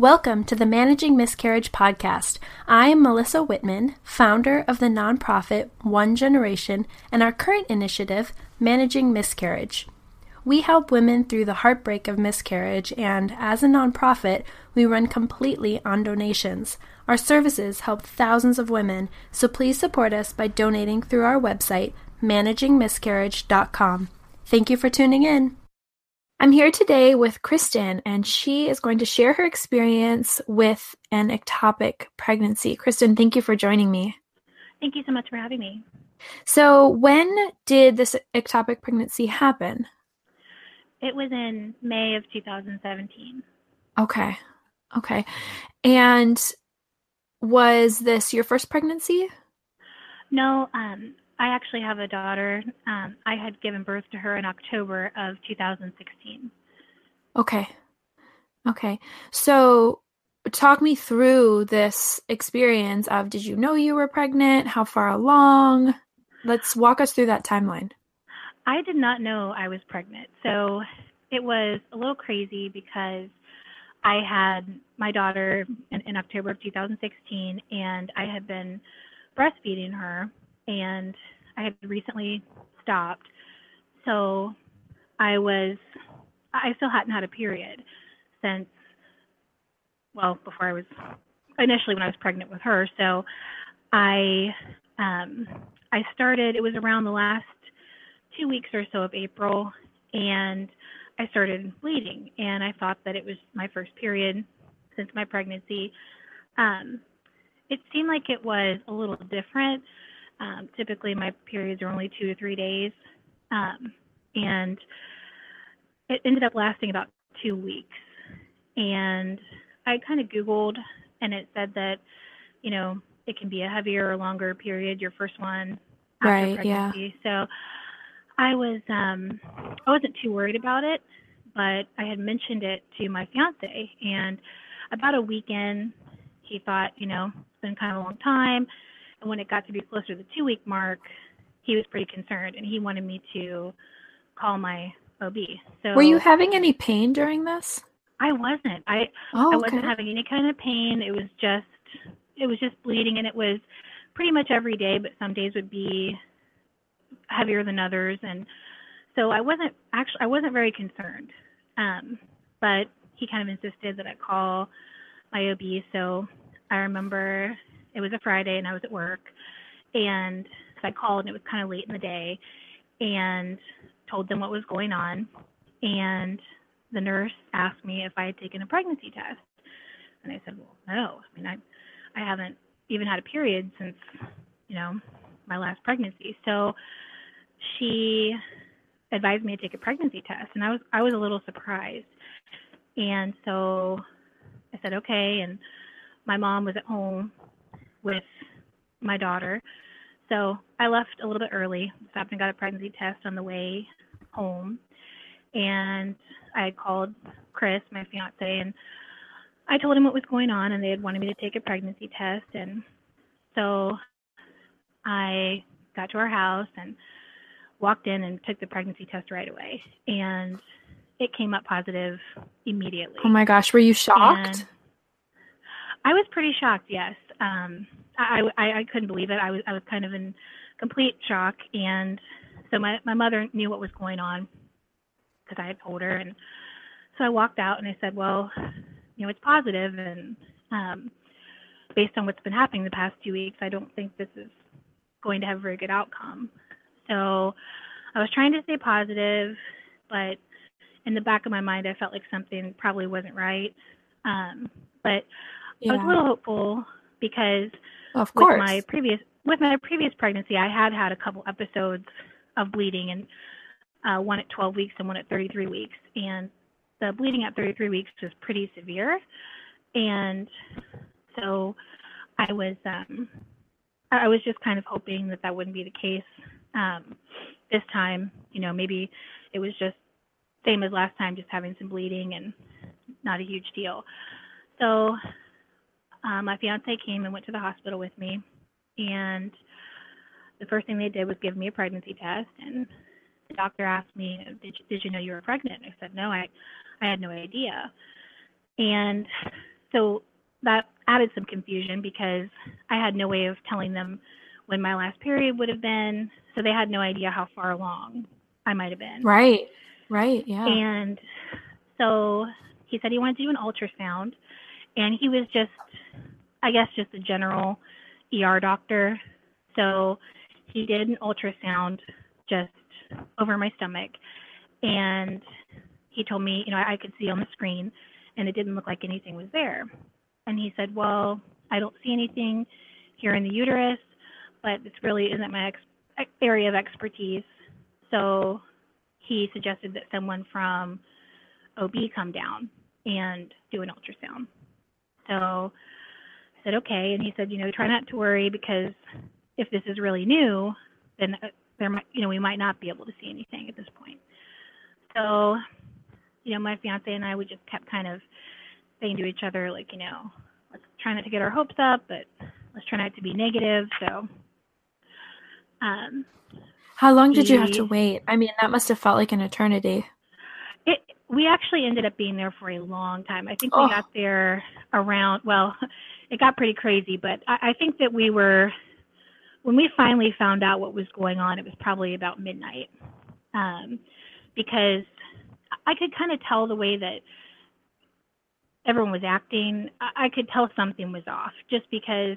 Welcome to the Managing Miscarriage podcast. I am Melissa Whitman, founder of the nonprofit One Generation and our current initiative, Managing Miscarriage. We help women through the heartbreak of miscarriage, and as a nonprofit, we run completely on donations. Our services help thousands of women, so please support us by donating through our website, managingmiscarriage.com. Thank you for tuning in. I'm here today with Kristin, and she is going to share her experience with an ectopic pregnancy. Kristin, thank you for joining me. Thank you so much for having me. So, when did this ectopic pregnancy happen? It was in May of 2017. Okay. Okay. And was this your first pregnancy? No, um, I actually have a daughter. Um, I had given birth to her in October of 2016. Okay. Okay. So talk me through this experience of did you know you were pregnant? How far along? Let's walk us through that timeline. I did not know I was pregnant. So it was a little crazy because I had my daughter in, in October of 2016 and I had been breastfeeding her and I had recently stopped. So I was, I still hadn't had a period since, well, before I was, initially when I was pregnant with her. So I, um, I started, it was around the last two weeks or so of April, and I started bleeding. And I thought that it was my first period since my pregnancy. Um, it seemed like it was a little different um, typically, my periods are only two to three days, um, and it ended up lasting about two weeks. And I kind of Googled, and it said that, you know, it can be a heavier or longer period, your first one after right, pregnancy. Yeah. So I was, um, I wasn't too worried about it, but I had mentioned it to my fiance, and about a weekend, he thought, you know, it's been kind of a long time when it got to be closer to the two week mark, he was pretty concerned and he wanted me to call my OB. So Were you having any pain during this? I wasn't. I oh, I wasn't having any kind of pain. It was just it was just bleeding and it was pretty much every day, but some days would be heavier than others and so I wasn't actually I wasn't very concerned. Um but he kind of insisted that I call my OB, so I remember it was a Friday and I was at work, and so I called and it was kind of late in the day, and told them what was going on, and the nurse asked me if I had taken a pregnancy test, and I said, well, no. I mean, I I haven't even had a period since you know my last pregnancy, so she advised me to take a pregnancy test, and I was I was a little surprised, and so I said okay, and my mom was at home with my daughter. So I left a little bit early, stopped and got a pregnancy test on the way home. And I called Chris, my fiance, and I told him what was going on, and they had wanted me to take a pregnancy test. And so I got to our house and walked in and took the pregnancy test right away. And it came up positive immediately. Oh my gosh, were you shocked? And I was pretty shocked, yes um, I, I I couldn't believe it. I was I was kind of in complete shock, and so my my mother knew what was going on because I had told her, and so I walked out and I said, well, you know, it's positive, and um, based on what's been happening the past two weeks, I don't think this is going to have a very good outcome. So I was trying to stay positive, but in the back of my mind, I felt like something probably wasn't right. Um, but yeah. I was a little hopeful because of course. with my previous with my previous pregnancy, I had had a couple episodes of bleeding, and uh, one at 12 weeks and one at 33 weeks, and the bleeding at 33 weeks was pretty severe, and so I was um, I was just kind of hoping that that wouldn't be the case um, this time. You know, maybe it was just same as last time, just having some bleeding and not a huge deal. So um, my fiance came and went to the hospital with me, and the first thing they did was give me a pregnancy test. And the doctor asked me, "Did you, did you know you were pregnant?" I said, "No, I I had no idea." And so that added some confusion because I had no way of telling them when my last period would have been. So they had no idea how far along I might have been. Right. Right. Yeah. And so he said he wanted to do an ultrasound and he was just I guess just a general ER doctor. So he did an ultrasound just over my stomach and he told me, you know, I could see on the screen and it didn't look like anything was there. And he said, Well, I don't see anything here in the uterus, but it's really isn't my ex- area of expertise. So he suggested that someone from OB come down and do an ultrasound. So said, okay. And he said, you know, try not to worry because if this is really new, then uh, there might, you know, we might not be able to see anything at this point. So, you know, my fiance and I, we just kept kind of saying to each other, like, you know, let's try not to get our hopes up, but let's try not to be negative. So, um, how long did you have to wait? I mean, that must have felt like an eternity. It, we actually ended up being there for a long time. I think we oh. got there around, well, it got pretty crazy, but I, I think that we were, when we finally found out what was going on, it was probably about midnight. Um, because I could kind of tell the way that everyone was acting, I I could tell something was off just because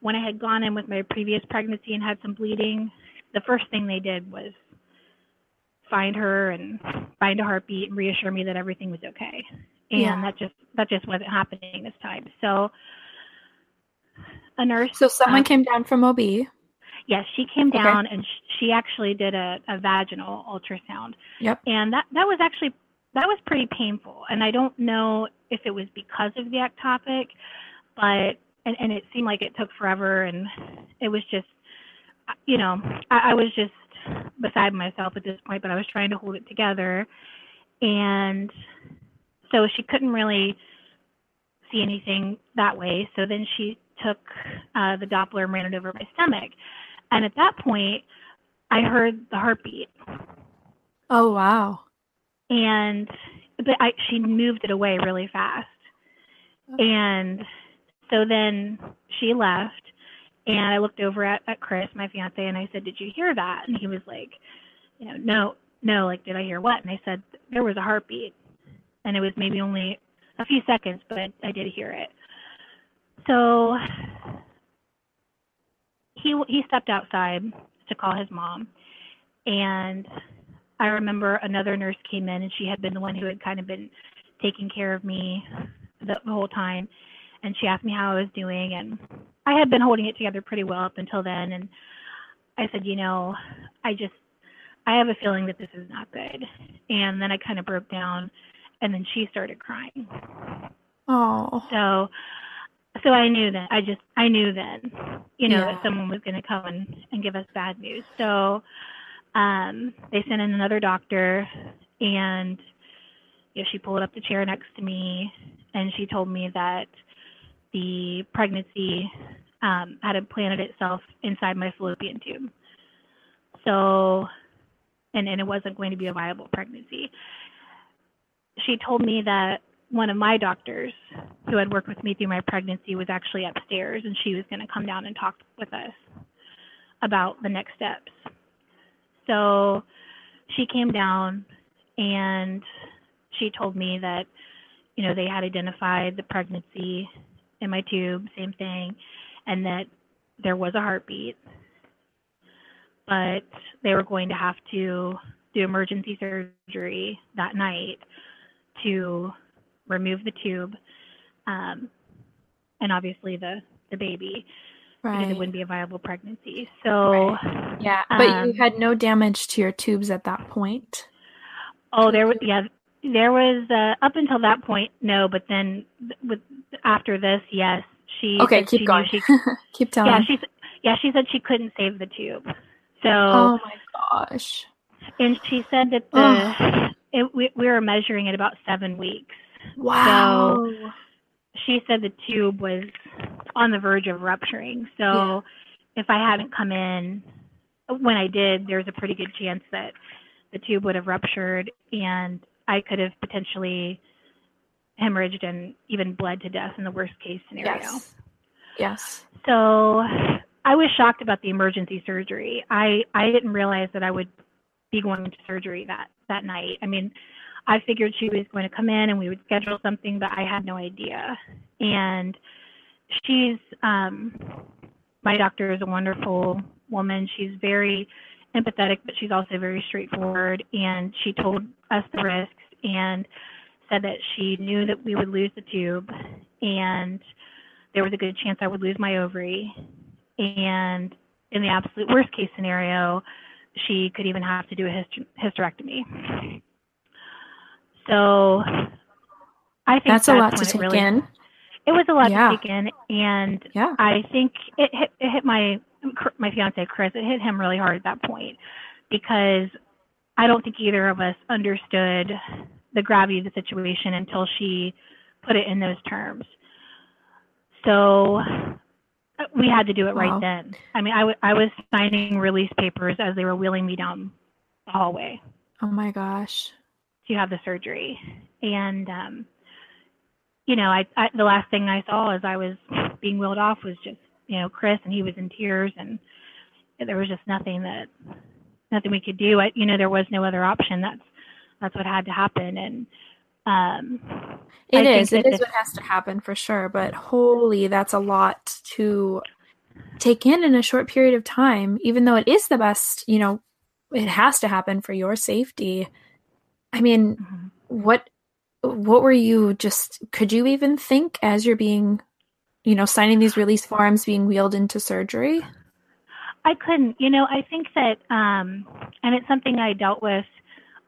when I had gone in with my previous pregnancy and had some bleeding, the first thing they did was find her and find a heartbeat and reassure me that everything was okay. And yeah. that just that just wasn't happening this time. So a nurse So someone uh, came down from OB. Yes, she came down okay. and she actually did a, a vaginal ultrasound. Yep. And that that was actually that was pretty painful. And I don't know if it was because of the ectopic, but and, and it seemed like it took forever and it was just you know, I, I was just beside myself at this point, but I was trying to hold it together. And so she couldn't really see anything that way. So then she took uh, the Doppler and ran it over my stomach. And at that point, I heard the heartbeat. Oh, wow and but I she moved it away really fast. And so then she left and I looked over at, at Chris, my fiance, and I said, Did you hear that? And he was like, you know, no, no, like did I hear what? And I said, There was a heartbeat. And it was maybe only a few seconds, but I did hear it. So he he stepped outside to call his mom and I remember another nurse came in and she had been the one who had kind of been taking care of me the, the whole time. And she asked me how I was doing. And I had been holding it together pretty well up until then. And I said, you know, I just, I have a feeling that this is not good. And then I kind of broke down and then she started crying. Oh. So, so I knew that I just, I knew then, you know, yeah. that someone was going to come and, and give us bad news. So, um, they sent in another doctor, and you know, she pulled up the chair next to me, and she told me that the pregnancy um, had implanted itself inside my fallopian tube. So, and, and it wasn't going to be a viable pregnancy. She told me that one of my doctors who had worked with me through my pregnancy was actually upstairs and she was going to come down and talk with us about the next steps. So she came down and she told me that, you know, they had identified the pregnancy in my tube, same thing, and that there was a heartbeat, but they were going to have to do emergency surgery that night to remove the tube um, and obviously the the baby right. because it wouldn't be a viable pregnancy. So, right. yeah, but um, you had no damage to your tubes at that point. Oh, there was yeah, there was uh, up until that point no, but then with after this, yes, she okay. Keep she going. She, keep telling. Yeah, she yeah she said she couldn't save the tube. So oh my gosh. And she said that the it, we, we were measuring at about seven weeks. Wow. So she said the tube was on the verge of rupturing. So yeah. if I hadn't come in when I did, there's a pretty good chance that the tube would have ruptured and I could have potentially hemorrhaged and even bled to death in the worst case scenario. Yes. Yes. So I was shocked about the emergency surgery. I I didn't realize that I would be going to surgery that that night. I mean, I figured she was going to come in and we would schedule something, but I had no idea. And she's um my doctor is a wonderful woman. She's very empathetic, but she's also very straightforward. And she told us the risks and said that she knew that we would lose the tube and there was a good chance I would lose my ovary. And in the absolute worst case scenario, she could even have to do a hysterectomy. So I think that's, that's a lot to take really, in. It was a lot yeah. to take in, and yeah. I think it hit, it hit my my fiance Chris. It hit him really hard at that point because I don't think either of us understood the gravity of the situation until she put it in those terms. So we had to do it wow. right then. I mean, I, w- I was signing release papers as they were wheeling me down the hallway. Oh my gosh. To have the surgery. And, um, you know, I, I the last thing I saw as I was being wheeled off was just, you know, Chris and he was in tears and there was just nothing that nothing we could do. I, you know, there was no other option. That's that's what had to happen. And um, it I is. It is what has to happen for sure. But holy, that's a lot to take in in a short period of time. Even though it is the best, you know, it has to happen for your safety. I mean, mm-hmm. what what were you just? Could you even think as you're being, you know, signing these release forms, being wheeled into surgery? I couldn't. You know, I think that, um, and it's something I dealt with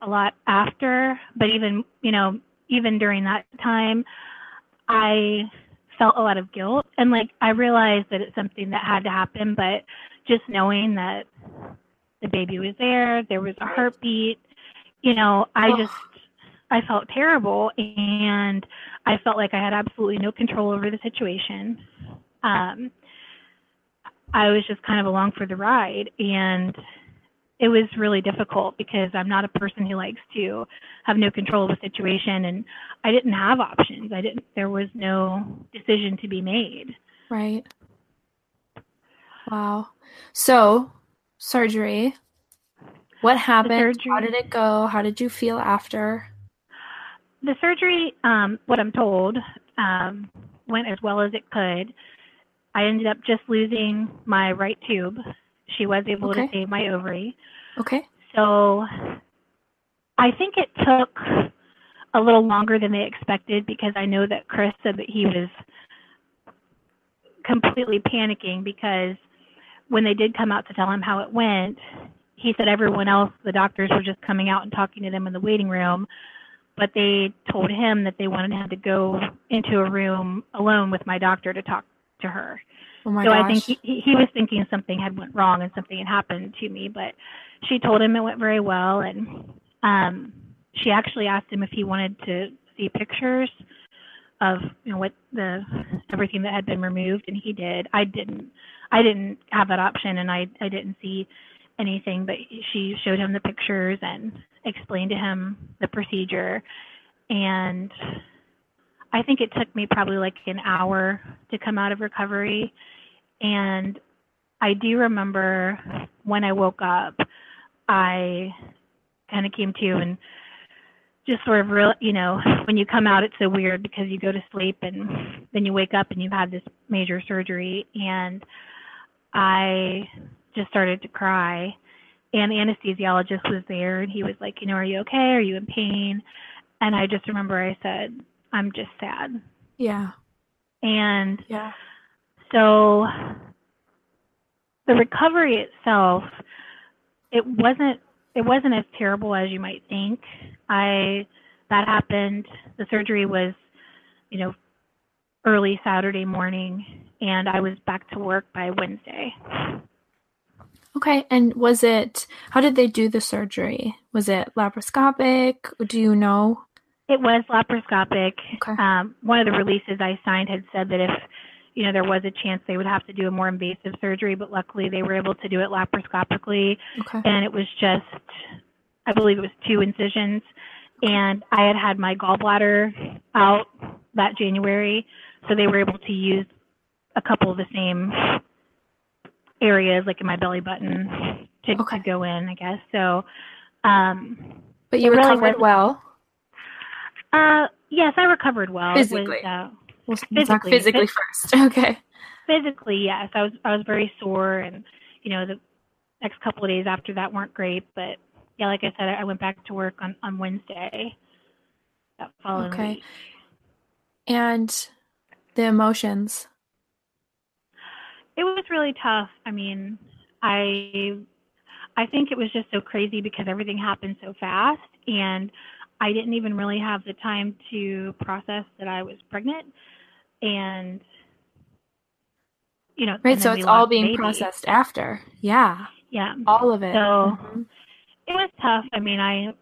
a lot after, but even, you know, even during that time, I felt a lot of guilt. And like, I realized that it's something that had to happen, but just knowing that the baby was there, there was a heartbeat, you know, I oh. just, I felt terrible and I felt like I had absolutely no control over the situation. Um, I was just kind of along for the ride and it was really difficult because I'm not a person who likes to have no control of a situation and I didn't have options. I didn't there was no decision to be made. Right. Wow. So, surgery. What happened? Surgery, How did it go? How did you feel after? The surgery, um, what I'm told, um, went as well as it could. I ended up just losing my right tube she was able okay. to save my ovary. Okay. So I think it took a little longer than they expected because I know that Chris said that he was completely panicking because when they did come out to tell him how it went, he said everyone else, the doctors were just coming out and talking to them in the waiting room, but they told him that they wanted him to go into a room alone with my doctor to talk to her. Oh my so gosh. I think he, he was thinking something had went wrong and something had happened to me, but she told him it went very well, and um, she actually asked him if he wanted to see pictures of you know what the everything that had been removed, and he did. I didn't. I didn't have that option, and I I didn't see anything, but she showed him the pictures and explained to him the procedure, and I think it took me probably like an hour to come out of recovery. And I do remember when I woke up, I kind of came to and just sort of real, you know, when you come out, it's so weird because you go to sleep and then you wake up and you've had this major surgery. And I just started to cry. And the anesthesiologist was there and he was like, you know, are you okay? Are you in pain? And I just remember I said, I'm just sad. Yeah. And yeah. So the recovery itself, it wasn't it wasn't as terrible as you might think. I that happened. The surgery was, you know, early Saturday morning, and I was back to work by Wednesday. Okay, and was it? How did they do the surgery? Was it laparoscopic? Do you know? It was laparoscopic. Okay. Um, one of the releases I signed had said that if you know there was a chance they would have to do a more invasive surgery, but luckily they were able to do it laparoscopically, okay. and it was just, I believe it was two incisions, and I had had my gallbladder out that January, so they were able to use a couple of the same areas, like in my belly button, to, okay. to go in, I guess. So, um, but you recovered really well. Uh, yes, I recovered well. Physically, was, uh, we'll physically, physically first. Okay. Physically, yes, I was I was very sore, and you know the next couple of days after that weren't great, but yeah, like I said, I went back to work on on Wednesday. That following okay. Week. And the emotions. It was really tough. I mean, I I think it was just so crazy because everything happened so fast and I didn't even really have the time to process that I was pregnant. And you know right so it's all being processed after. Yeah. Yeah. All of it. So mm-hmm. it was tough. I mean i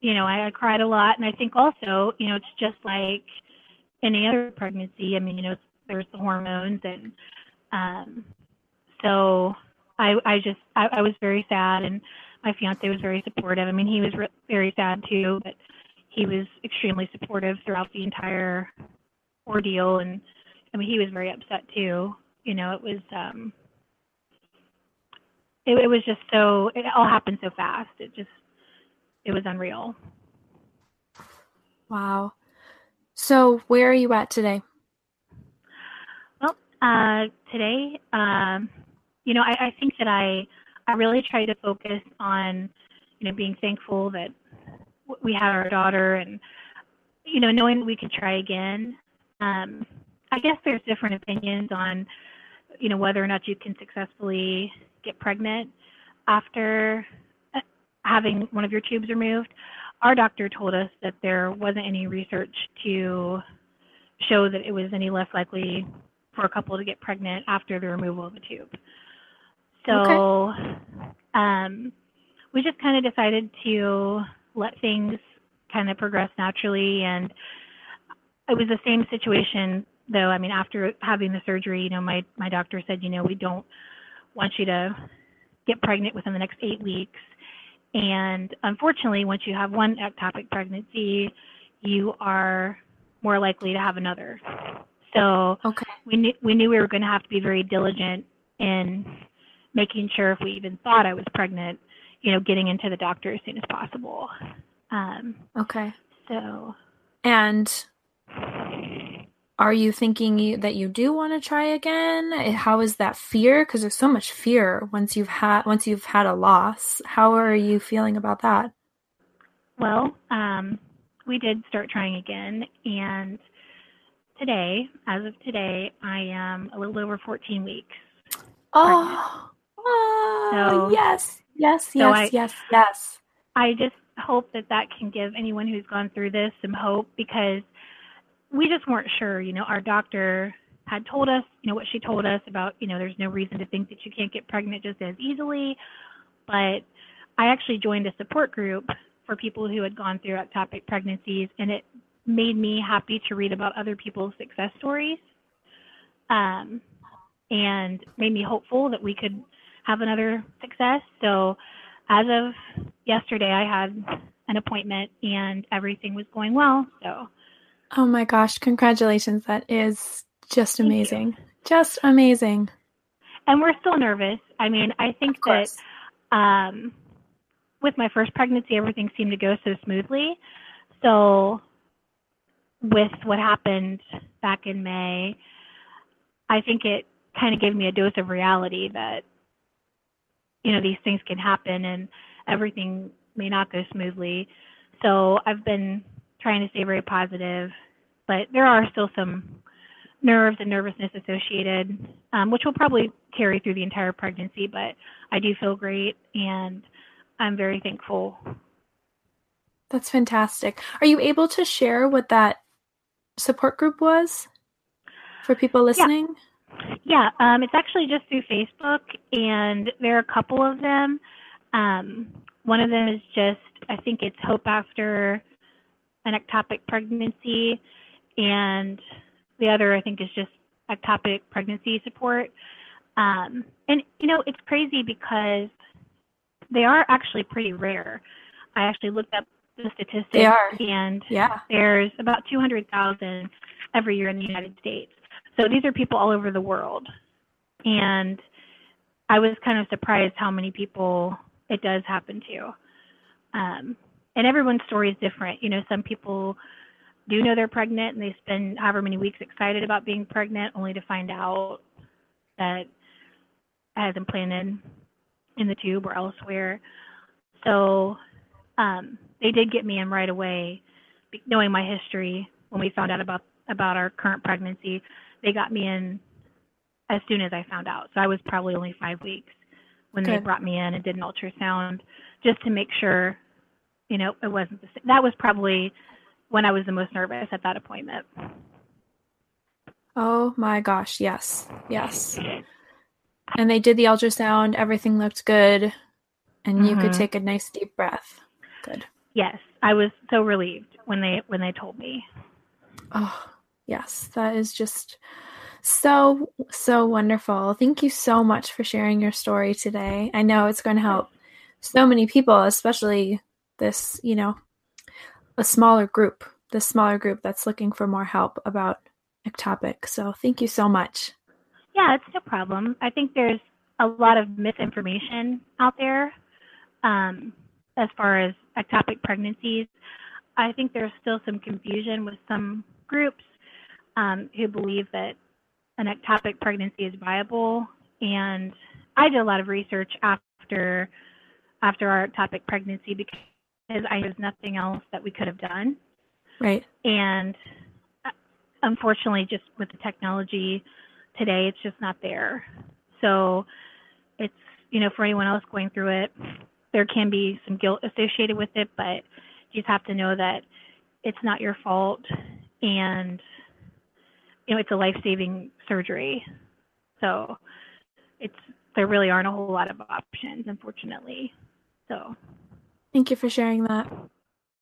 you know I, I cried a lot and i think also you know it's just like any other pregnancy. I mean you know there's the hormones and um so i i just i, I was very sad and my fiance was very supportive. I mean he was re- very sad too but he was extremely supportive throughout the entire ordeal. And i mean he was very upset too. You know it was um it, it was just so it all happened so fast. It just it was unreal. Wow. So where are you at today uh today um you know i, I think that i i really try to focus on you know being thankful that we had our daughter and you know knowing we could try again um I guess there's different opinions on, you know, whether or not you can successfully get pregnant after uh, having one of your tubes removed. Our doctor told us that there wasn't any research to show that it was any less likely for a couple to get pregnant after the removal of a tube. So okay. um, we just kind of decided to let things kind of progress naturally and it was the same situation though i mean after having the surgery you know my my doctor said you know we don't want you to get pregnant within the next eight weeks and unfortunately once you have one ectopic pregnancy you are more likely to have another so okay. We knew we knew we were going to have to be very diligent in making sure if we even thought i was pregnant you know getting into the doctor as soon as possible um, okay so and are you thinking you, that you do want to try again? How is that fear? Because there's so much fear once you've had once you've had a loss. How are you feeling about that? Well, um, we did start trying again, and today, as of today, I am a little over 14 weeks. Oh, oh so, yes, yes, yes, I, yes, yes. I just hope that that can give anyone who's gone through this some hope because we just weren't sure. You know, our doctor had told us, you know, what she told us about, you know, there's no reason to think that you can't get pregnant just as easily. But I actually joined a support group for people who had gone through ectopic pregnancies, and it made me happy to read about other people's success stories um, and made me hopeful that we could have another success. So as of yesterday, I had an appointment and everything was going well. So Oh my gosh, congratulations. That is just amazing. Just amazing. And we're still nervous. I mean, I think that um, with my first pregnancy, everything seemed to go so smoothly. So, with what happened back in May, I think it kind of gave me a dose of reality that, you know, these things can happen and everything may not go smoothly. So, I've been trying to stay very positive, but there are still some nerves and nervousness associated, um, which will probably carry through the entire pregnancy. But I do feel great, and I'm very thankful. That's fantastic. Are you able to share what that support group was for people listening? Yeah, yeah um, it's actually just through Facebook, and there are a couple of them. Um, one of them is just, I think it's Hope After an ectopic pregnancy, and the other I think is just ectopic pregnancy support. Um, and you know, it's crazy because they are actually pretty rare. I actually looked up the statistics. They are. And yeah. there's about 200,000 every year in the United States. So these are people all over the world. And I was kind of surprised how many people it does happen to. Um, and everyone's story is different. You know, some people do know they're pregnant and they spend however many weeks excited about being pregnant only to find out that it has implanted in the tube or elsewhere. So um, they did get me in right away, knowing my history when we found out about about our current pregnancy. They got me in as soon as I found out. So I was probably only five weeks when Good. they brought me in and did an ultrasound just to make sure, you know, it wasn't the same. That was probably when I was the most nervous at that appointment. Oh my gosh, yes. Yes. And they did the ultrasound, everything looked good, and mm-hmm. you could mm-hmm. take a nice deep breath. Good. Yes, I was so relieved when they when they told me. Oh, yes, that is just so so wonderful. Thank you so much for sharing your story today. I know it's going to help so many people, especially this, you know, a smaller group, the smaller group that's looking for more help about ectopic. So thank you so much. Yeah, it's no problem. I think there's a lot of misinformation out there um, as far as ectopic pregnancies. I think there's still some confusion with some groups um, who believe that an ectopic pregnancy is viable. And I did a lot of research after after our ectopic pregnancy because I there's nothing else that we could have done. Right. And uh, unfortunately, just with the technology today, it's just not there. So it's, you know, for anyone else going through it, there can be some guilt associated with it, but you just have to know that it's not your fault and, you know, it's a life saving surgery. So it's, there really aren't a whole lot of options, unfortunately. So Thank you for sharing that.